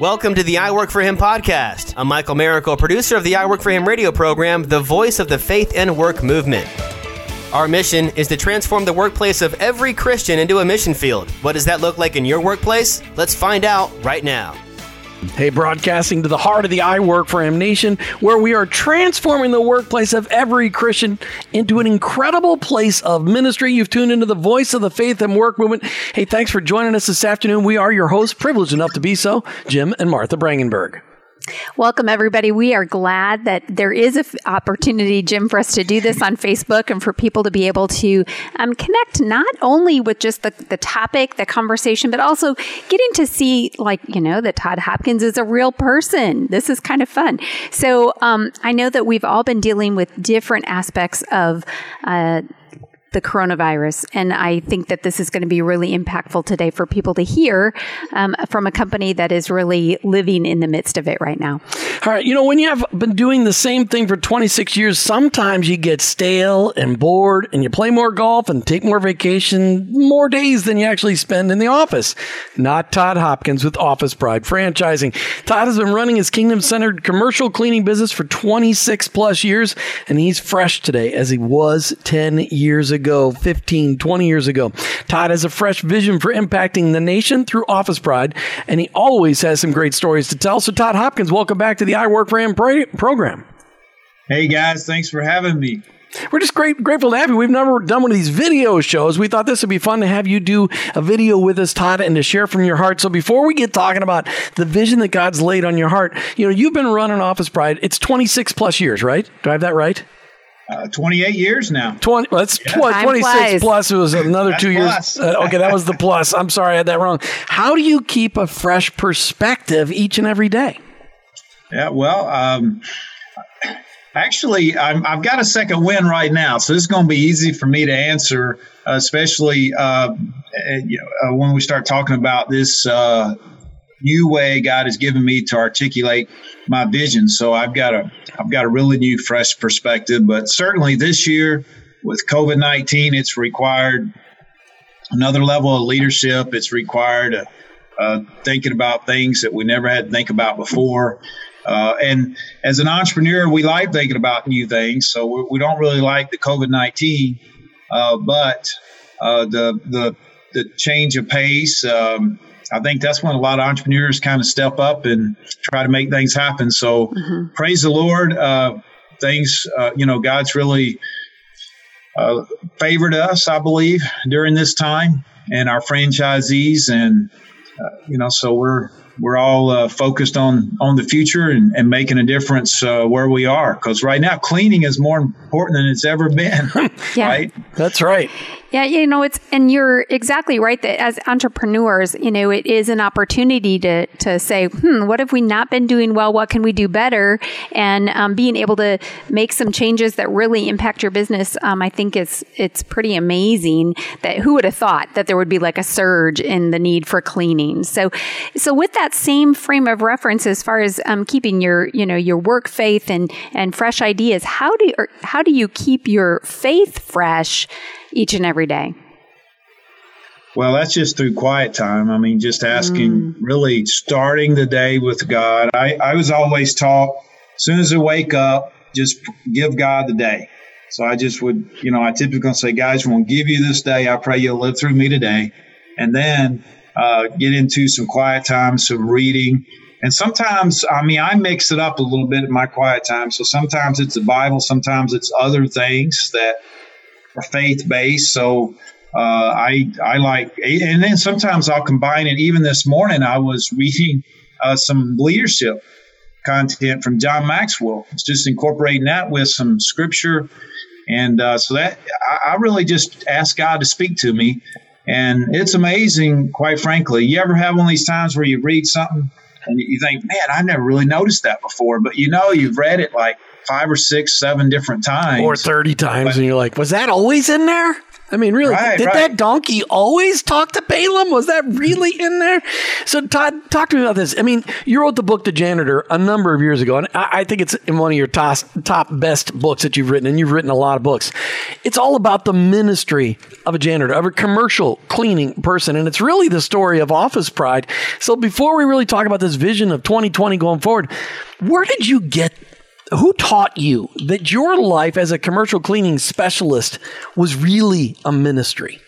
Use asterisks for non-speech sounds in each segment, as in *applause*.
Welcome to the I Work for Him podcast. I'm Michael Miracle, producer of the I Work for Him radio program, the voice of the faith and work movement. Our mission is to transform the workplace of every Christian into a mission field. What does that look like in your workplace? Let's find out right now. Hey, broadcasting to the heart of the I Work for Him Nation, where we are transforming the workplace of every Christian into an incredible place of ministry. You've tuned into the voice of the faith and work movement. Hey, thanks for joining us this afternoon. We are your hosts, privileged enough to be so, Jim and Martha Brangenberg. Welcome, everybody. We are glad that there is an opportunity, Jim, for us to do this on Facebook and for people to be able to um, connect not only with just the, the topic, the conversation, but also getting to see, like, you know, that Todd Hopkins is a real person. This is kind of fun. So um, I know that we've all been dealing with different aspects of. Uh, the coronavirus. And I think that this is going to be really impactful today for people to hear um, from a company that is really living in the midst of it right now. All right. You know, when you have been doing the same thing for 26 years, sometimes you get stale and bored and you play more golf and take more vacation, more days than you actually spend in the office. Not Todd Hopkins with Office Pride Franchising. Todd has been running his kingdom centered commercial cleaning business for 26 plus years, and he's fresh today as he was 10 years ago ago, 15, 20 years ago. Todd has a fresh vision for impacting the nation through Office Pride, and he always has some great stories to tell. So, Todd Hopkins, welcome back to the I Work for Him program. Hey, guys, thanks for having me. We're just great, grateful to have you. We've never done one of these video shows. We thought this would be fun to have you do a video with us, Todd, and to share from your heart. So before we get talking about the vision that God's laid on your heart, you know, you've been running Office Pride. It's 26 plus years, right? Do I have that right? Uh, 28 years now. 20, well, that's yeah. tw- 26 flies. plus. It was another two years. Uh, okay, that was the plus. I'm sorry, I had that wrong. How do you keep a fresh perspective each and every day? Yeah, well, um, actually, i have got a second win right now, so this is going to be easy for me to answer, especially uh, you know, uh, when we start talking about this uh, new way God has given me to articulate my vision. So I've got a I've got a really new, fresh perspective. But certainly this year with COVID nineteen, it's required another level of leadership. It's required uh, uh, thinking about things that we never had to think about before. Uh, and as an entrepreneur, we like thinking about new things. So we, we don't really like the COVID nineteen, uh, but uh, the the the change of pace. Um, I think that's when a lot of entrepreneurs kind of step up and try to make things happen. So mm-hmm. praise the Lord. Uh, things, uh, you know, God's really uh, favored us, I believe, during this time and our franchisees. And, uh, you know, so we're, we're all uh, focused on on the future and, and making a difference uh, where we are because right now cleaning is more important than it's ever been yeah. *laughs* right that's right yeah, you know, it's and you're exactly right that as entrepreneurs, you know, it is an opportunity to to say, hmm, what have we not been doing well? What can we do better? And um, being able to make some changes that really impact your business, um, I think it's it's pretty amazing. That who would have thought that there would be like a surge in the need for cleaning? So, so with that same frame of reference, as far as um, keeping your you know your work faith and and fresh ideas, how do you, how do you keep your faith fresh? Each and every day? Well, that's just through quiet time. I mean, just asking, mm. really starting the day with God. I, I was always taught as soon as I wake up, just give God the day. So I just would, you know, I typically say, guys, we'll give you this day. I pray you'll live through me today. And then uh, get into some quiet time, some reading. And sometimes, I mean, I mix it up a little bit in my quiet time. So sometimes it's the Bible, sometimes it's other things that faith based. So uh, I I like, and then sometimes I'll combine it. Even this morning, I was reading uh, some leadership content from John Maxwell. It's just incorporating that with some scripture, and uh, so that I, I really just ask God to speak to me. And it's amazing, quite frankly. You ever have one of these times where you read something and you think, man, I never really noticed that before, but you know, you've read it like five or six, seven different times, or thirty times, but, and you're like, was that always in there? I mean, really, Right, did right. that donkey always talk to Balaam? Was that really in there? So, Todd, talk to me about this. I mean, you wrote the book, The Janitor, a number of years ago, and I, I think it's in one of your top, top best books that you've written, and you've written a lot of books. It's all about the ministry of a janitor, of a commercial cleaning person, and it's really the story of office pride. So, before we really talk about this vision of 2020 going forward, where did you get who taught you that your life as a commercial cleaning specialist was really a ministry?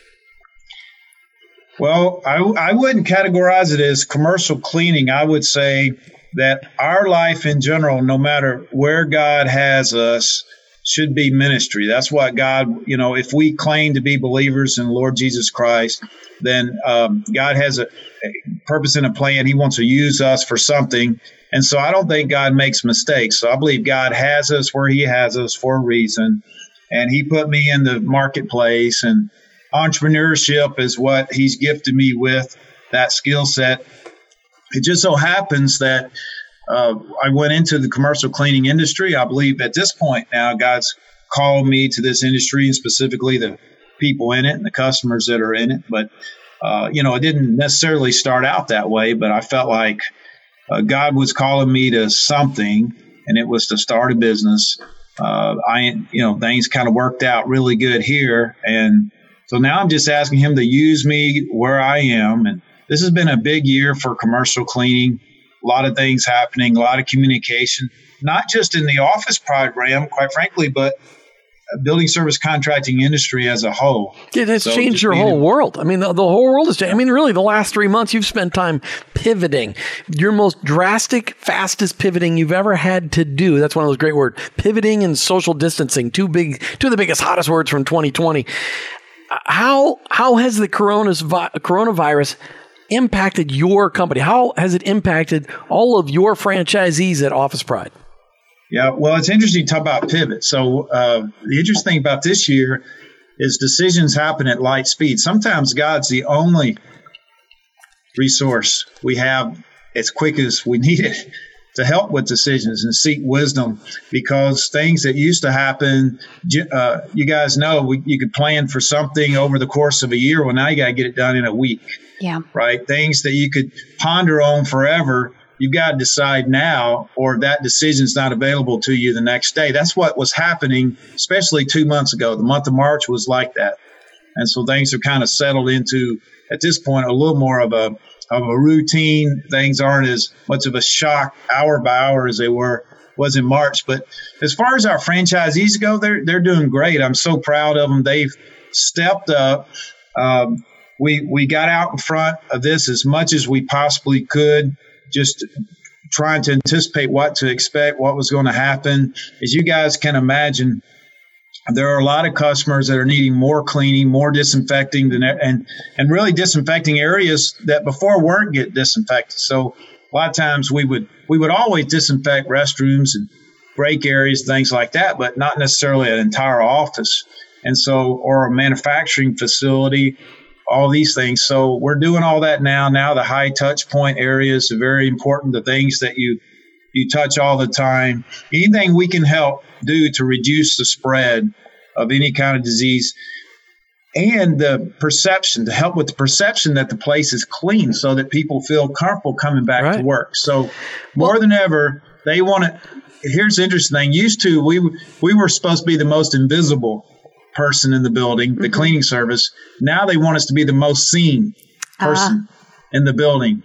Well, I, I wouldn't categorize it as commercial cleaning. I would say that our life in general, no matter where God has us, should be ministry. That's what God, you know, if we claim to be believers in Lord Jesus Christ, then um, God has a, a purpose and a plan. He wants to use us for something. And so I don't think God makes mistakes. So I believe God has us where He has us for a reason. And He put me in the marketplace, and entrepreneurship is what He's gifted me with that skill set. It just so happens that uh, I went into the commercial cleaning industry. I believe at this point now, God's called me to this industry and specifically the people in it and the customers that are in it. But, uh, you know, it didn't necessarily start out that way, but I felt like uh, God was calling me to something, and it was to start a business. Uh, I, you know, things kind of worked out really good here, and so now I'm just asking Him to use me where I am. And this has been a big year for commercial cleaning. A lot of things happening, a lot of communication, not just in the office program, quite frankly, but building service contracting industry as a whole. It has So changed your whole world. I mean, the, the whole world has changed. I mean, really, the last three months you've spent time pivoting. Your most drastic, fastest pivoting you've ever had to do. That's one of those great words. Pivoting and social distancing. Two big, two of the biggest, hottest words from 2020. Uh, How how has the coronas, coronavirus impacted your company? How has it impacted all of your franchisees at Office Pride? Yeah, well, it's interesting to talk about pivot. So uh, the interesting thing about this year is decisions happen at light speed. Sometimes God's the only resource we have as quick as we need it to help with decisions and seek wisdom because things that used to happen, uh, you guys know we, you could plan for something over the course of a year. Well, now you got to get it done in a week Yeah. right? Things that you could ponder on forever. You've got to decide now, or that decision's not available to you the next day. That's what was happening, especially two months ago. The month of March was like that. And so things are kind of settled into, at this point, a little more of a, of a routine. Things aren't as much of a shock hour by hour as they were was in March. But as far as our franchisees go, they're they're doing great. I'm so proud of them. They've stepped up. Um, we we got out in front of this as much as we possibly could, just trying to anticipate what to expect, what was going to happen. As you guys can imagine, there are a lot of customers that are needing more cleaning, more disinfecting, than and and really disinfecting areas that before weren't get disinfected. So a lot of times we would we would always disinfect restrooms and break areas, things like that, but not necessarily an entire office. And so, or a manufacturing facility, all these things. So we're doing all that now. Now the high touch point areas are very important. The things that you you touch all the time. Anything we can help do to reduce the spread of any kind of disease and the perception to help with the perception that the place is clean so that people feel comfortable coming back Right. to work. So more than ever, they want to. Here's the interesting thing. Used to we we were supposed to be the most invisible person in the building, the mm-hmm. cleaning service. Now they want us to be the most seen ah. person in the building.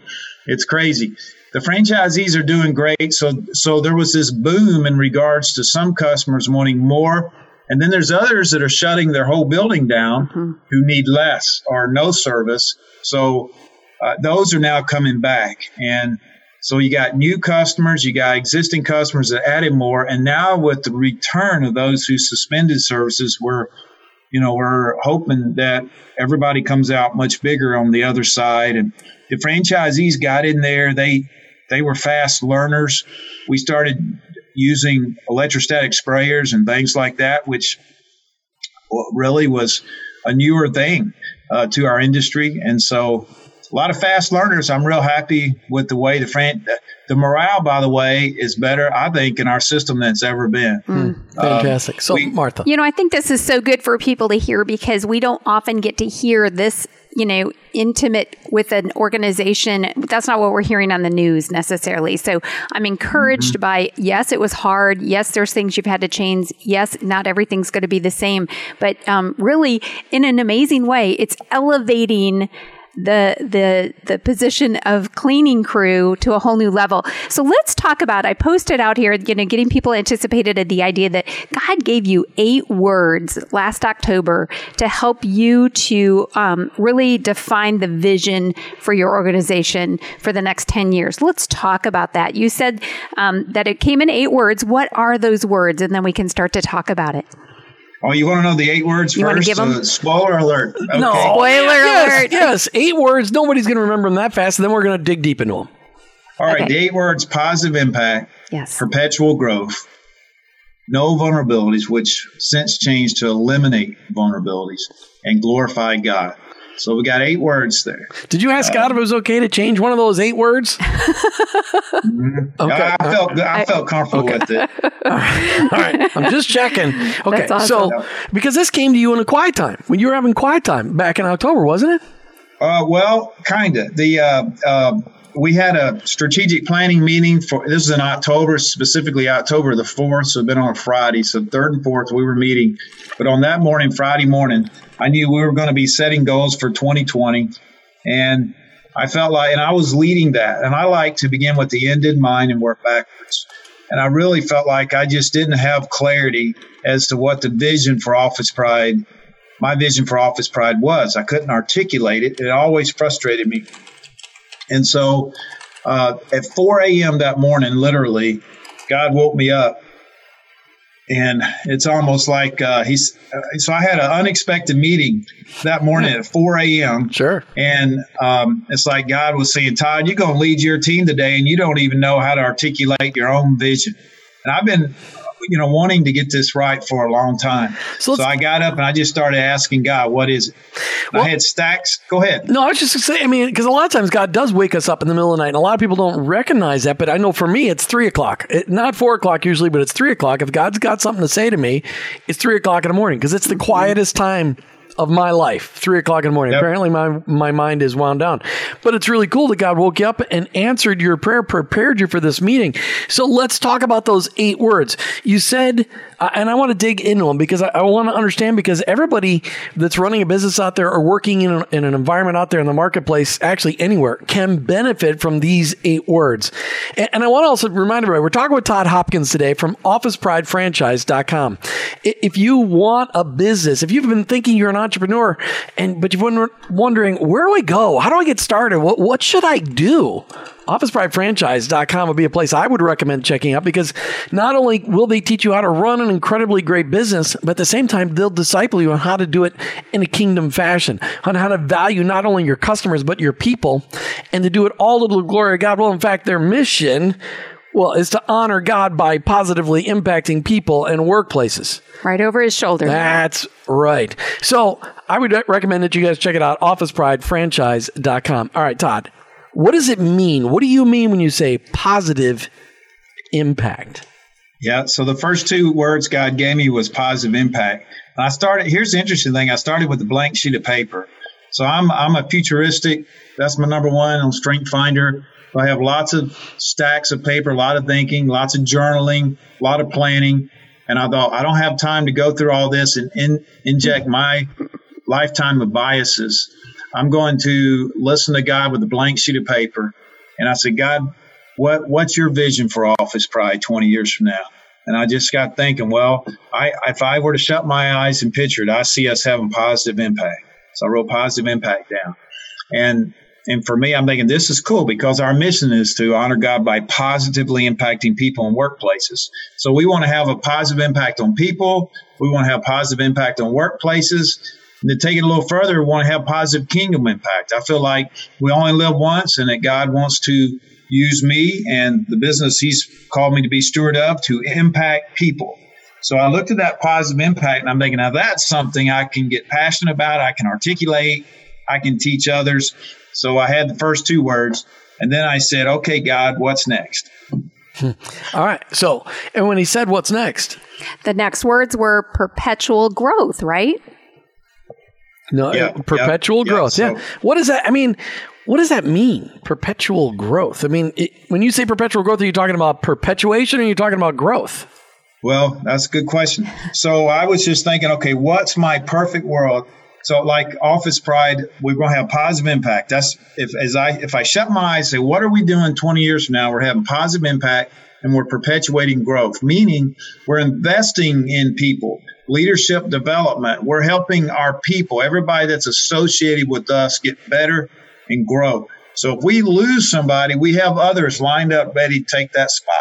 It's crazy. The franchisees are doing great. So so there was this boom in regards to some customers wanting more. And then there's others that are shutting their whole building down mm-hmm. who need less or no service. So uh, those are now coming back. And so you got new customers, you got existing customers that added more. And now with the return of those who suspended services, we're you know, we're hoping that everybody comes out much bigger on the other side. And the franchisees got in there. They they were fast learners. We started using electrostatic sprayers and things like that, which really was a newer thing uh, to our industry. And so a lot of fast learners. I'm real happy with the way the fran- the morale, by the way, is better, I think, in our system than it's ever been. Mm, fantastic. Um, so, we, Martha. You know, I think this is so good for people to hear because we don't often get to hear this you know, intimate with an organization. That's not what we're hearing on the news necessarily. So I'm encouraged mm-hmm. by, yes, it was hard. Yes, there's things you've had to change. Yes, not everything's going to be the same. But um, really, in an amazing way, it's elevating the the the position of cleaning crew to a whole new level. So let's talk about. I posted out here, you know, getting people anticipated at the idea that God gave you eight words last October to help you to um, really define the vision for your organization for the next ten years. Let's talk about that. You said um, that it came in eight words. What are those words? And then we can start to talk about it. Oh, you want to know the eight words you first? Give them? Uh, spoiler alert. Okay. No. Spoiler yes, alert. Yes, eight words. Nobody's going to remember them that fast. And then we're going to dig deep into them. All right, okay. the eight words positive impact, yes. perpetual growth, no vulnerabilities, which since changed to eliminate vulnerabilities, and glorify God. So we got eight words there. Did you ask uh, God if it was okay to change one of those eight words? *laughs* mm-hmm. okay. I felt I felt comfortable okay. with it. All right. All right. I'm just checking. Okay. Awesome. So because this came to you in a quiet time when you were having quiet time back in October, wasn't it? Uh, well, kind of. The uh, uh, we had a strategic planning meeting for this is in October, specifically October the fourth. So it's been on a Friday. So third and fourth we were meeting, but on that morning, Friday morning, I knew we were going to be setting goals for 2020. And I felt like, and I was leading that. And I like to begin with the end in mind and work backwards. And I really felt like I just didn't have clarity as to what the vision for Office Pride, my vision for Office Pride was. I couldn't articulate it. It always frustrated me. And so uh, at 4 a.m. that morning, literally, God woke me up and it's almost like uh, he's. Uh, so I had an unexpected meeting that morning at 4 a.m. Sure. And um, it's like God was saying, Todd, you're going to lead your team today, and you don't even know how to articulate your own vision. And I've been you know, wanting to get this right for a long time. So, so I got up and I just started asking God, what is it? Well, I had stacks. Go ahead. No, I was just going to say, I mean, because a lot of times God does wake us up in the middle of the night, and a lot of people don't recognize that. But I know for me, it's three o'clock. It, not four o'clock usually, but it's three o'clock. If God's got something to say to me, it's three o'clock in the morning because it's the mm-hmm. quietest time of my life, three o'clock in the morning. Yep. Apparently, my my mind is wound down. But it's really cool that God woke you up and answered your prayer, prepared you for this meeting. So let's talk about those eight words. You said, and I want to dig into them because I, I want to understand because everybody that's running a business out there or working in, a, in an environment out there in the marketplace, actually anywhere, can benefit from these eight words. And, and I want to also remind everybody, we're talking with Todd Hopkins today from OfficePrideFranchise.com. If you want a business, if you've been thinking you're an entrepreneur, and but you've been wondering where do I go? How do I get started? What what should I do? OfficePrideFranchise.com would be a place I would recommend checking out because not only will they teach you how to run an incredibly great business, but at the same time, they'll disciple you on how to do it in a kingdom fashion, on how to value not only your customers, but your people, and to do it all to the glory of God. Well, in fact, their mission well, is to honor God by positively impacting people and workplaces. Right over his shoulder. That's right. So I would recommend that you guys check it out, officepridefranchise.com. All right, Todd, what does it mean? What do you mean when you say positive impact? Yeah, so the first two words God gave me was positive impact. And I started, here's the interesting thing I started with a blank sheet of paper. So I'm, I'm a futuristic, that's my number one on Strength Finder. I have lots of stacks of paper, a lot of thinking, lots of journaling, a lot of planning. And I thought, I don't have time to go through all this and in, inject my lifetime of biases. I'm going to listen to God with a blank sheet of paper. And I said, God, what, what's your vision for Office Pride 20 years from now? And I just got thinking, well, I, if I were to shut my eyes and picture it, I see us having positive impact. So I wrote positive impact down. And and for me, I'm thinking this is cool because our mission is to honor God by positively impacting people in workplaces. So we want to have a positive impact on people. We want to have positive impact on workplaces. And to take it a little further, we want to have positive kingdom impact. I feel like we only live once and that God wants to use me and the business He's called me to be steward of to impact people. So I looked at that positive impact and I'm thinking, now that's something I can get passionate about, I can articulate, I can teach others. So I had the first two words, and then I said, "Okay, God, what's next?" *laughs* All right. So, and when he said, "What's next?" The next words were perpetual growth, right? No, Yeah, perpetual yeah, growth. yeah, Yeah. so- What does that? I mean, what does that mean? Perpetual growth. I mean, it, when you say perpetual growth, are you talking about perpetuation, or are you talking about growth? Well, that's a good question. So I was just thinking, okay, what's my perfect world? So like Office Pride, we're going to have positive impact. That's if as I if I shut my eyes, say, what are we doing 20 years from now? We're having positive impact and we're perpetuating growth, meaning we're investing in people, leadership development. We're helping our people, everybody that's associated with us, get better and grow. So if we lose somebody, we have others lined up ready to take that spot.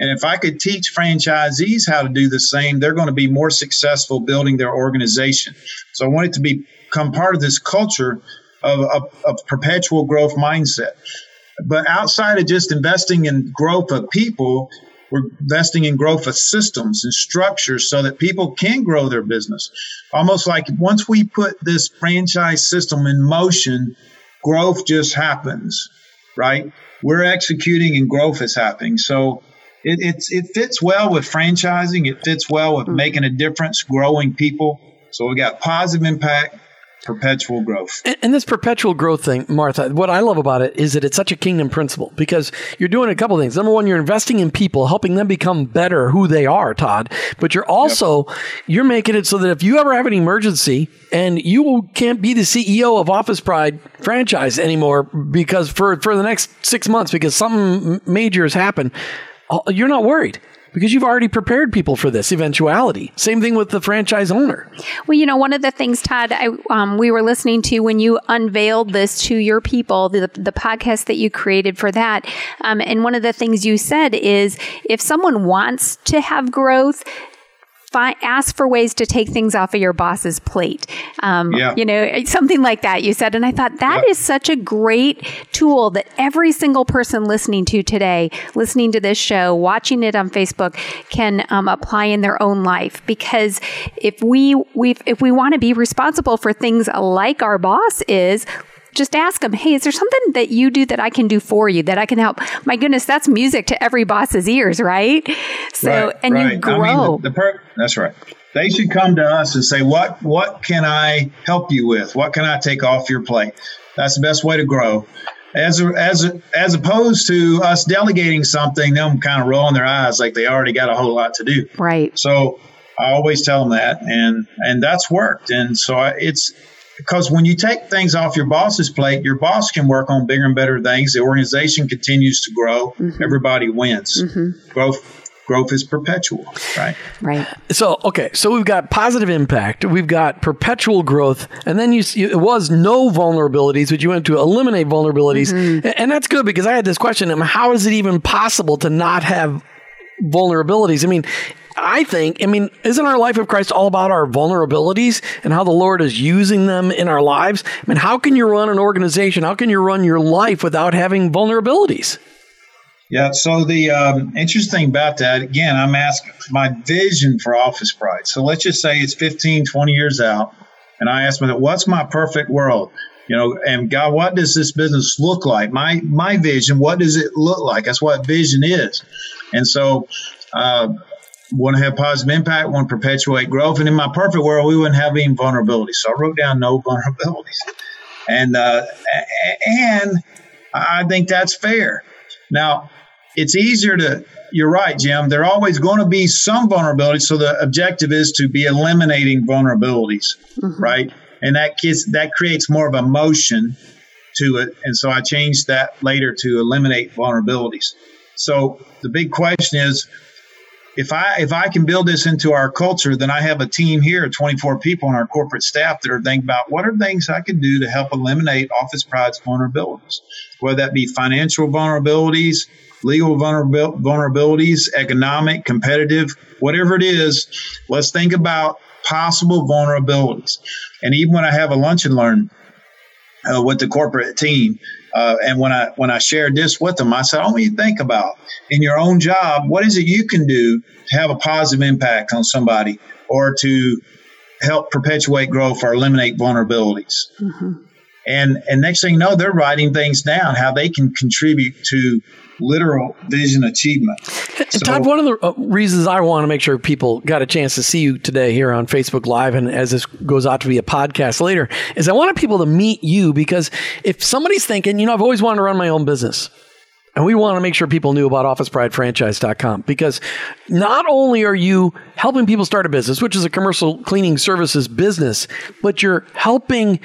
And if I could teach franchisees how to do the same, they're going to be more successful building their organization. So I want it to become part of this culture of, of, of perpetual growth mindset. But outside of just investing in growth of people, we're investing in growth of systems and structures so that people can grow their business. Almost like once we put this franchise system in motion, growth just happens, right? We're executing and growth is happening. So it, it's, it fits well with franchising. It fits well with mm-hmm. making a difference, growing people. So we got positive impact, perpetual growth. And, and this perpetual growth thing, Martha, what I love about it is that it's such a kingdom principle because you're doing a couple things. Number one, you're investing in people, helping them become better who they are, Todd. But you're also you're making it so that if you ever have an emergency and you can't be the CEO of Office Pride franchise anymore because for for the next six months because something major has happened, you're not worried. Because you've already prepared people for this eventuality. Same thing with the franchise owner. Well, you know, one of the things, Todd, I, um, we were listening to when you unveiled this to your people, the, the podcast that you created for that. Um, and one of the things you said is if someone wants to have growth, Fi- ask for ways to take things off of your boss's plate. Um, Yeah. You know, something like that you said. And I thought that is Yeah. such a great tool that every single person listening to today, listening to this show, watching it on Facebook, can um, apply in their own life. Because if we, we if we want to be responsible for things like our boss is, just ask them, hey, is there something that you do that I can do for you that I can help? My goodness, that's music to every boss's ears, right? So, Right, and you right. grow. I mean, the, the per- that's right. They should come to us and say, "What what can I help you with? What can I take off your plate?" That's the best way to grow. As as as opposed to us delegating something, them kind of rolling their eyes like they already got a whole lot to do. right. So I always tell them that, and and that's worked. And so I, it's because when you take things off your boss's plate, your boss can work on bigger and better things. The organization continues to grow. Everybody wins. Growth growth is perpetual, right? Right. So okay, so we've got positive impact, we've got perpetual growth, and then you, you it was no vulnerabilities, but you went to eliminate vulnerabilities, A- and that's good because I had this question: um, How is it even possible to not have vulnerabilities? I mean. I think, I mean, isn't our life of Christ all about our vulnerabilities and how the Lord is using them in our lives? I mean, how can you run an organization? How can you run your life without having vulnerabilities? Yeah. So the um, interesting about that, again, I'm asking my vision for Office Pride. So let's just say it's 15, 20 years out, and I ask myself, what's my perfect world? You know, and God, what does this business look like? My my vision, what does it look like? That's what vision is. And so, uh, want to have positive impact, want to perpetuate growth. And in my perfect world, we wouldn't have any vulnerabilities. So I wrote down no vulnerabilities. And uh, and I think that's fair. Now, it's easier to, you're right, Jim. There are always going to be some vulnerabilities. So the objective is to be eliminating vulnerabilities, right? And that gets, that creates more of a motion to it. And so I changed that later to eliminate vulnerabilities. So the big question is, if I if I can build this into our culture, then I have a team here 24 people on our corporate staff that are thinking about what are things I can do to help eliminate Office Pride's vulnerabilities, whether that be financial vulnerabilities, legal vulnerabil- vulnerabilities, economic, competitive, whatever it is. Let's think about possible vulnerabilities. And even when I have a lunch and learn uh, with the corporate team. Uh, and when I when I shared this with them, I said, "I want you to think about in your own job, what is it you can do to have a positive impact on somebody, or to help perpetuate growth or eliminate vulnerabilities." And and next thing you know, they're writing things down how they can contribute to literal vision achievement. *laughs* So, Todd, one of the uh, reasons I want to make sure people got a chance to see you today here on Facebook Live, and as this goes out to be a podcast later, is I wanted people to meet you because if somebody's thinking, you know, I've always wanted to run my own business. And we want to make sure people knew about OfficePrideFranchise.com because not only are you helping people start a business, which is a commercial cleaning services business, but you're helping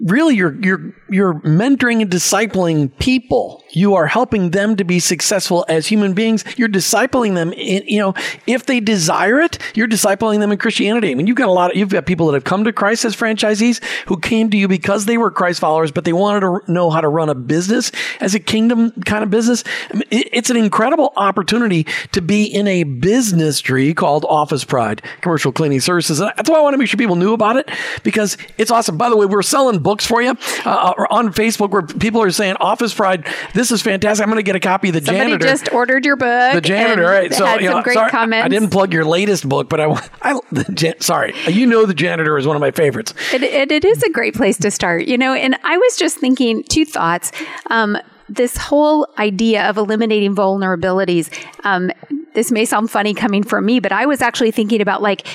really you're you're you're mentoring and discipling people. You are helping them to be successful as human beings. You're discipling them in, you know if they desire it you're discipling them in christianity. I mean you've got a lot of you've got people that have come to christ as franchisees who came to you because they were christ followers but they wanted to know how to run a business as a kingdom kind of business. I mean, it's an incredible opportunity to be in a business tree called office pride commercial cleaning services. And that's why i want to make sure people knew about it because it's awesome. By the way we're selling books for you uh, on Facebook where people are saying Office Pride. This is fantastic. I'm going to get a copy of the Somebody janitor. just ordered your book. The janitor, right? So had you know, some great sorry, comments. I didn't plug your latest book, but I, I the, sorry, you know the janitor is one of my favorites. It, it, it is a great place to start, you know. And I was just thinking two thoughts. Um, this whole idea of eliminating vulnerabilities. Um, this may sound funny coming from me, but I was actually thinking about like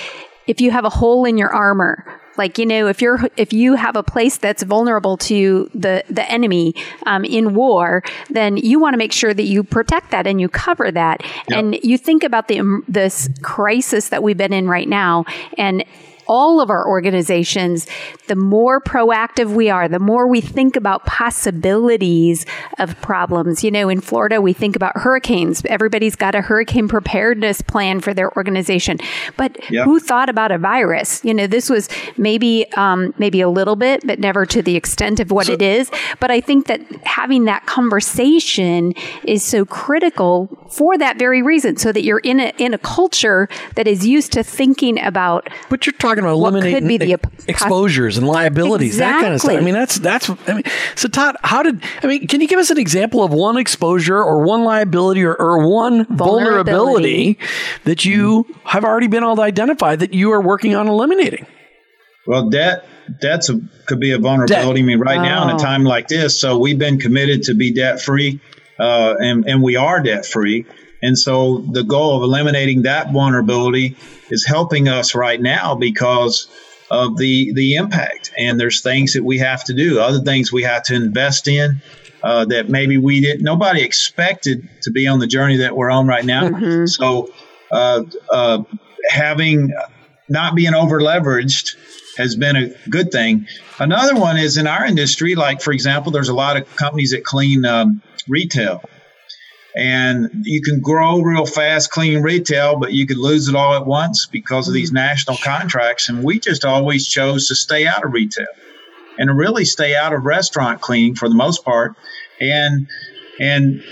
if you have a hole in your armor like you know, if you're if you have a place that's vulnerable to the the enemy um, in war, then you want to make sure that you protect that and you cover that. Yep. And you think about the um, this crisis that we've been in right now, and all of our organizations, the more proactive we are, the more we think about possibilities of problems. You know, in Florida, we think about hurricanes. Everybody's got a hurricane preparedness plan for their organization. But yep. who thought about a virus? You know, this was maybe um, maybe a little bit, but never to the extent of what so, it is. But I think that having that conversation is so critical for that very reason, so that you're in a in a culture that is used to thinking about. But you're talking talking about eliminating could be the exposures and liabilities, exactly. that kind of stuff. I mean, that's that's. I mean, so Todd, how did I mean? Can you give us an example of one exposure or one liability or, or one vulnerability. vulnerability that you have already been able to identify that you are working on eliminating? Well, debt debt's a, could be a vulnerability. Debt. I mean, right oh. now in a time like this, so we've been committed to be debt free, uh, and and we are debt free. And so the goal of eliminating that vulnerability is helping us right now because of the the impact. And there's things that we have to do, other things we have to invest in uh, that maybe we didn't. Nobody expected to be on the journey that we're on right now. Mm-hmm. So uh, uh, having not being over leveraged has been a good thing. Another one is in our industry, like for example, there's a lot of companies that clean um, retail and you can grow real fast clean retail but you could lose it all at once because of these mm-hmm. national contracts and we just always chose to stay out of retail and really stay out of restaurant cleaning for the most part and and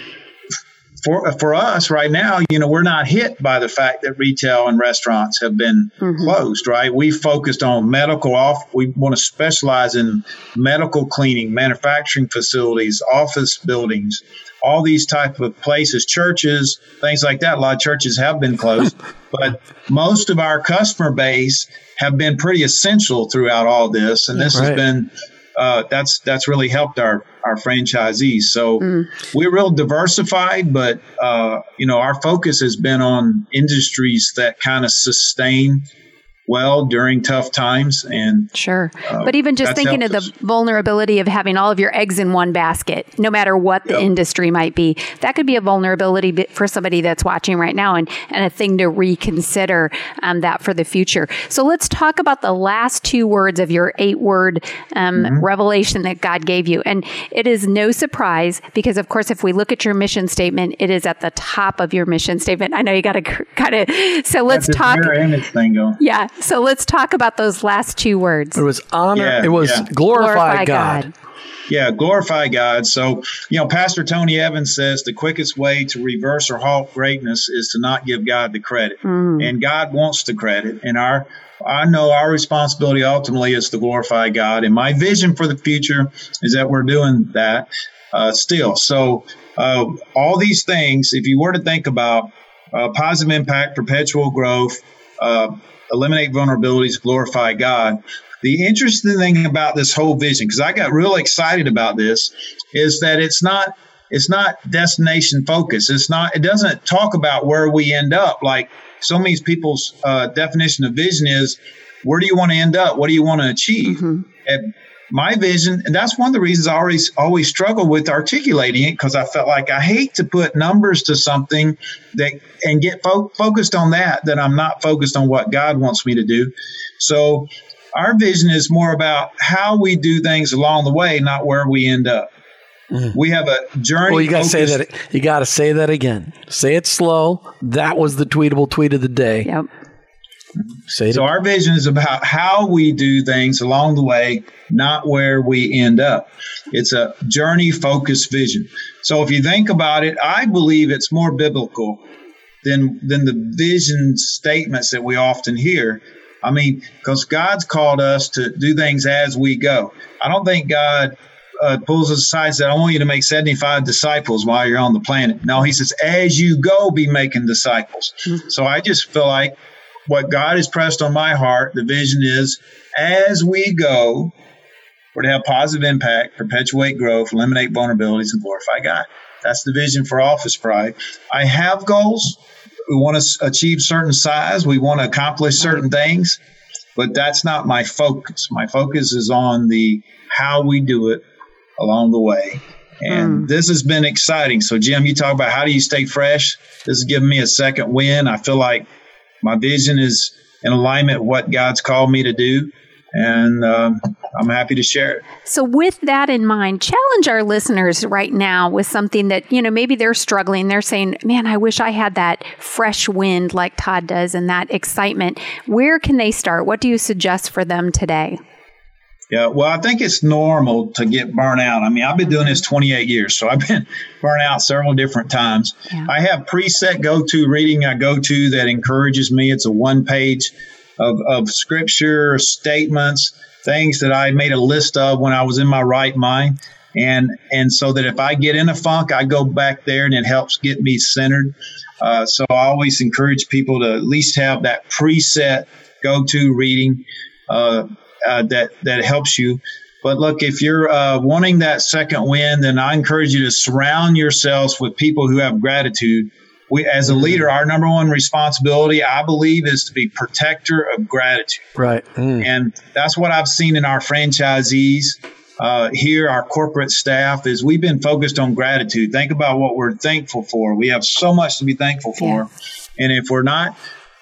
for for us right now, you know, we're not hit by the fact that retail and restaurants have been mm-hmm. closed, right? We focused on medical off. We want to specialize in medical cleaning, manufacturing facilities, office buildings, all these type of places, churches, things like that. A lot of churches have been closed, *laughs* but most of our customer base have been pretty essential throughout all this, and this right. has been uh, that's that's really helped our our franchisees. So mm. we're real diversified, but uh, you know our focus has been on industries that kind of sustain well during tough times and sure. uh, but even just thinking of the vulnerability of having all of your eggs in one basket no matter what the yep. industry might be that could be a vulnerability for somebody that's watching right now and, and a thing to reconsider um, that for the future. So let's talk about the last two words of your eight word um, mm-hmm. revelation that god gave you. And it is no surprise because of course if we look at your mission statement it is at the top of your mission statement. I know you got to kind of so let's talk yeah so let's talk about those last two words. It was honor. Yeah, it was yeah. glorify, glorify God. God. Yeah, glorify God. So, you know, Pastor Tony Evans says the quickest way to reverse or halt greatness is to not give God the credit. Mm. And God wants the credit. And our I know our responsibility ultimately is to glorify God. And my vision for the future is that we're doing that uh, still. So, uh, all these things, if you were to think about uh, positive impact, perpetual growth, uh, eliminate vulnerabilities, glorify God. The interesting thing about this whole vision, because I got real excited about this, is that it's not it's not destination focused. It's not. It doesn't talk about where we end up. Like so many people's uh, definition of vision is, where do you want to end up? What do you want to achieve? Mm-hmm. My vision, and that's one of the reasons I always always struggle with articulating it because I felt like I hate to put numbers to something that and get fo- focused on that. That I'm not focused on what God wants me to do. So our vision is more about how we do things along the way, not where we end up. Mm. We have a journey. Well, you got to say that. You got to say that again. Say it slow. That was the tweetable tweet of the day. Yep. Say so our vision is about how we do things along the way, not where we end up. It's a journey focused vision. So if you think about it, I believe it's more biblical than than the vision statements that we often hear. I mean, because God's called us to do things as we go. I don't think God uh, pulls us aside and says, I want you to make 75 disciples while you're on the planet. No, he says, as you go, be making disciples. Mm-hmm. So I just feel like what God has pressed on my heart, the vision is as we go, we're to have positive impact, perpetuate growth, eliminate vulnerabilities, and glorify God. That's the vision for Office Pride. I have goals. We want to achieve certain size. We want to accomplish certain things, but that's not my focus. My focus is on the how we do it along the way. And mm. this has been exciting. So, Jim, you talk about how do you stay fresh? This has given me a second win. I feel like my vision is in alignment with what God's called me to do. And um, I'm happy to share it. So, with that in mind, challenge our listeners right now with something that, you know, maybe they're struggling. They're saying, man, I wish I had that fresh wind like Todd does and that excitement. Where can they start? What do you suggest for them today? Yeah, well, I think it's normal to get burnt out. I mean, I've been doing this 28 years, so I've been *laughs* burnt out several different times. Yeah. I have preset go to reading I go to that encourages me. It's a one page of, of scripture, statements, things that I made a list of when I was in my right mind. And, and so that if I get in a funk, I go back there and it helps get me centered. Uh, so I always encourage people to at least have that preset go to reading. Uh, uh, that that helps you. But look, if you're uh, wanting that second win, then I encourage you to surround yourselves with people who have gratitude. We, as a mm. leader, our number one responsibility, I believe, is to be protector of gratitude. Right. Mm. And that's what I've seen in our franchisees uh, here, our corporate staff, is we've been focused on gratitude. Think about what we're thankful for. We have so much to be thankful for, yeah. and if we're not,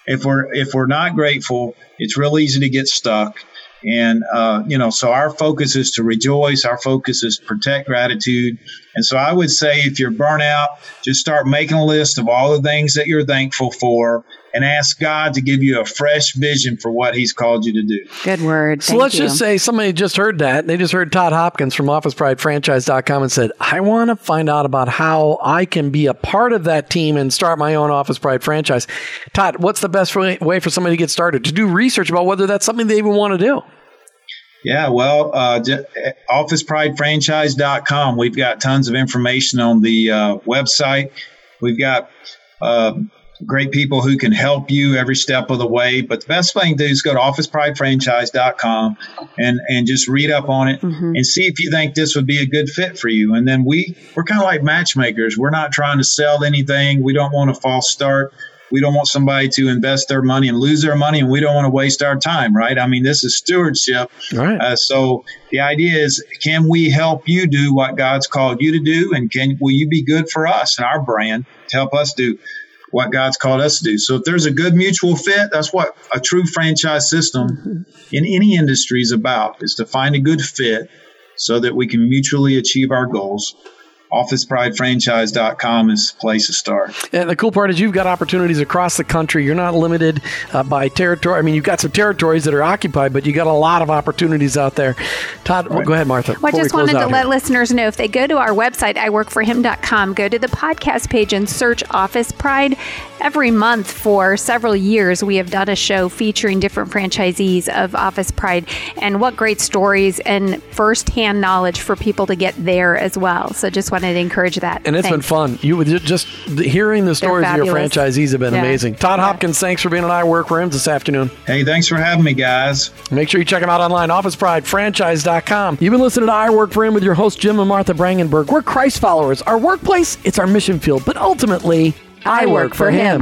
if we're if we're not grateful, it's real easy to get stuck. And, uh, you know, so our focus is to rejoice. Our focus is protect gratitude. And so I would say if you're burnt out, just start making a list of all the things that you're thankful for and ask God to give you a fresh vision for what He's called you to do. Good word. So let's you. just say somebody just heard that. They just heard Todd Hopkins from OfficePrideFranchise.com and said, I want to find out about how I can be a part of that team and start my own Office Pride franchise. Todd, what's the best way for somebody to get started? To do research about whether that's something they even want to do? Yeah, well, uh, OfficePrideFranchise.com. We've got tons of information on the uh, website. We've got uh, great people who can help you every step of the way. But the best thing to do is go to OfficePrideFranchise.com and and just read up on it mm-hmm. and see if you think this would be a good fit for you. And then we we're kind of like matchmakers. We're not trying to sell anything. We don't want a false start. We don't want somebody to invest their money and lose their money, and we don't want to waste our time, right? I mean, this is stewardship. Right. Uh, so the idea is, can we help you do what God's called you to do, and can will you be good for us and our brand to help us do what God's called us to do? So if there's a good mutual fit, that's what a true franchise system mm-hmm. in any industry is about: is to find a good fit so that we can mutually achieve our goals OfficePrideFranchise.com is the place to start. And the cool part is you've got opportunities across the country. You're not limited uh, by territory. I mean, you've got some territories that are occupied, but you got a lot of opportunities out there. Todd, right. well, go ahead, Martha. Well, I just wanted to let listeners know if they go to our website, iworkforhim.com, go to the podcast page and search Office Pride. Every month for several years, we have done a show featuring different franchisees of Office Pride, and what great stories and firsthand knowledge for people to get there as well. So just wanted to encourage that. And it's been fun. You would just hearing the stories of your franchisees have been Yeah. amazing. Todd Hopkins, thanks for being on I Work for Him this afternoon. Hey, thanks for having me, guys. Make sure you check them out online, officepridefranchise.com. You've been listening to I Work for Him with your host, Jim and Martha Brangenberg. We're Christ followers. Our workplace, it's our mission field, but ultimately, I, work for Him.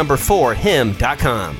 four him.com.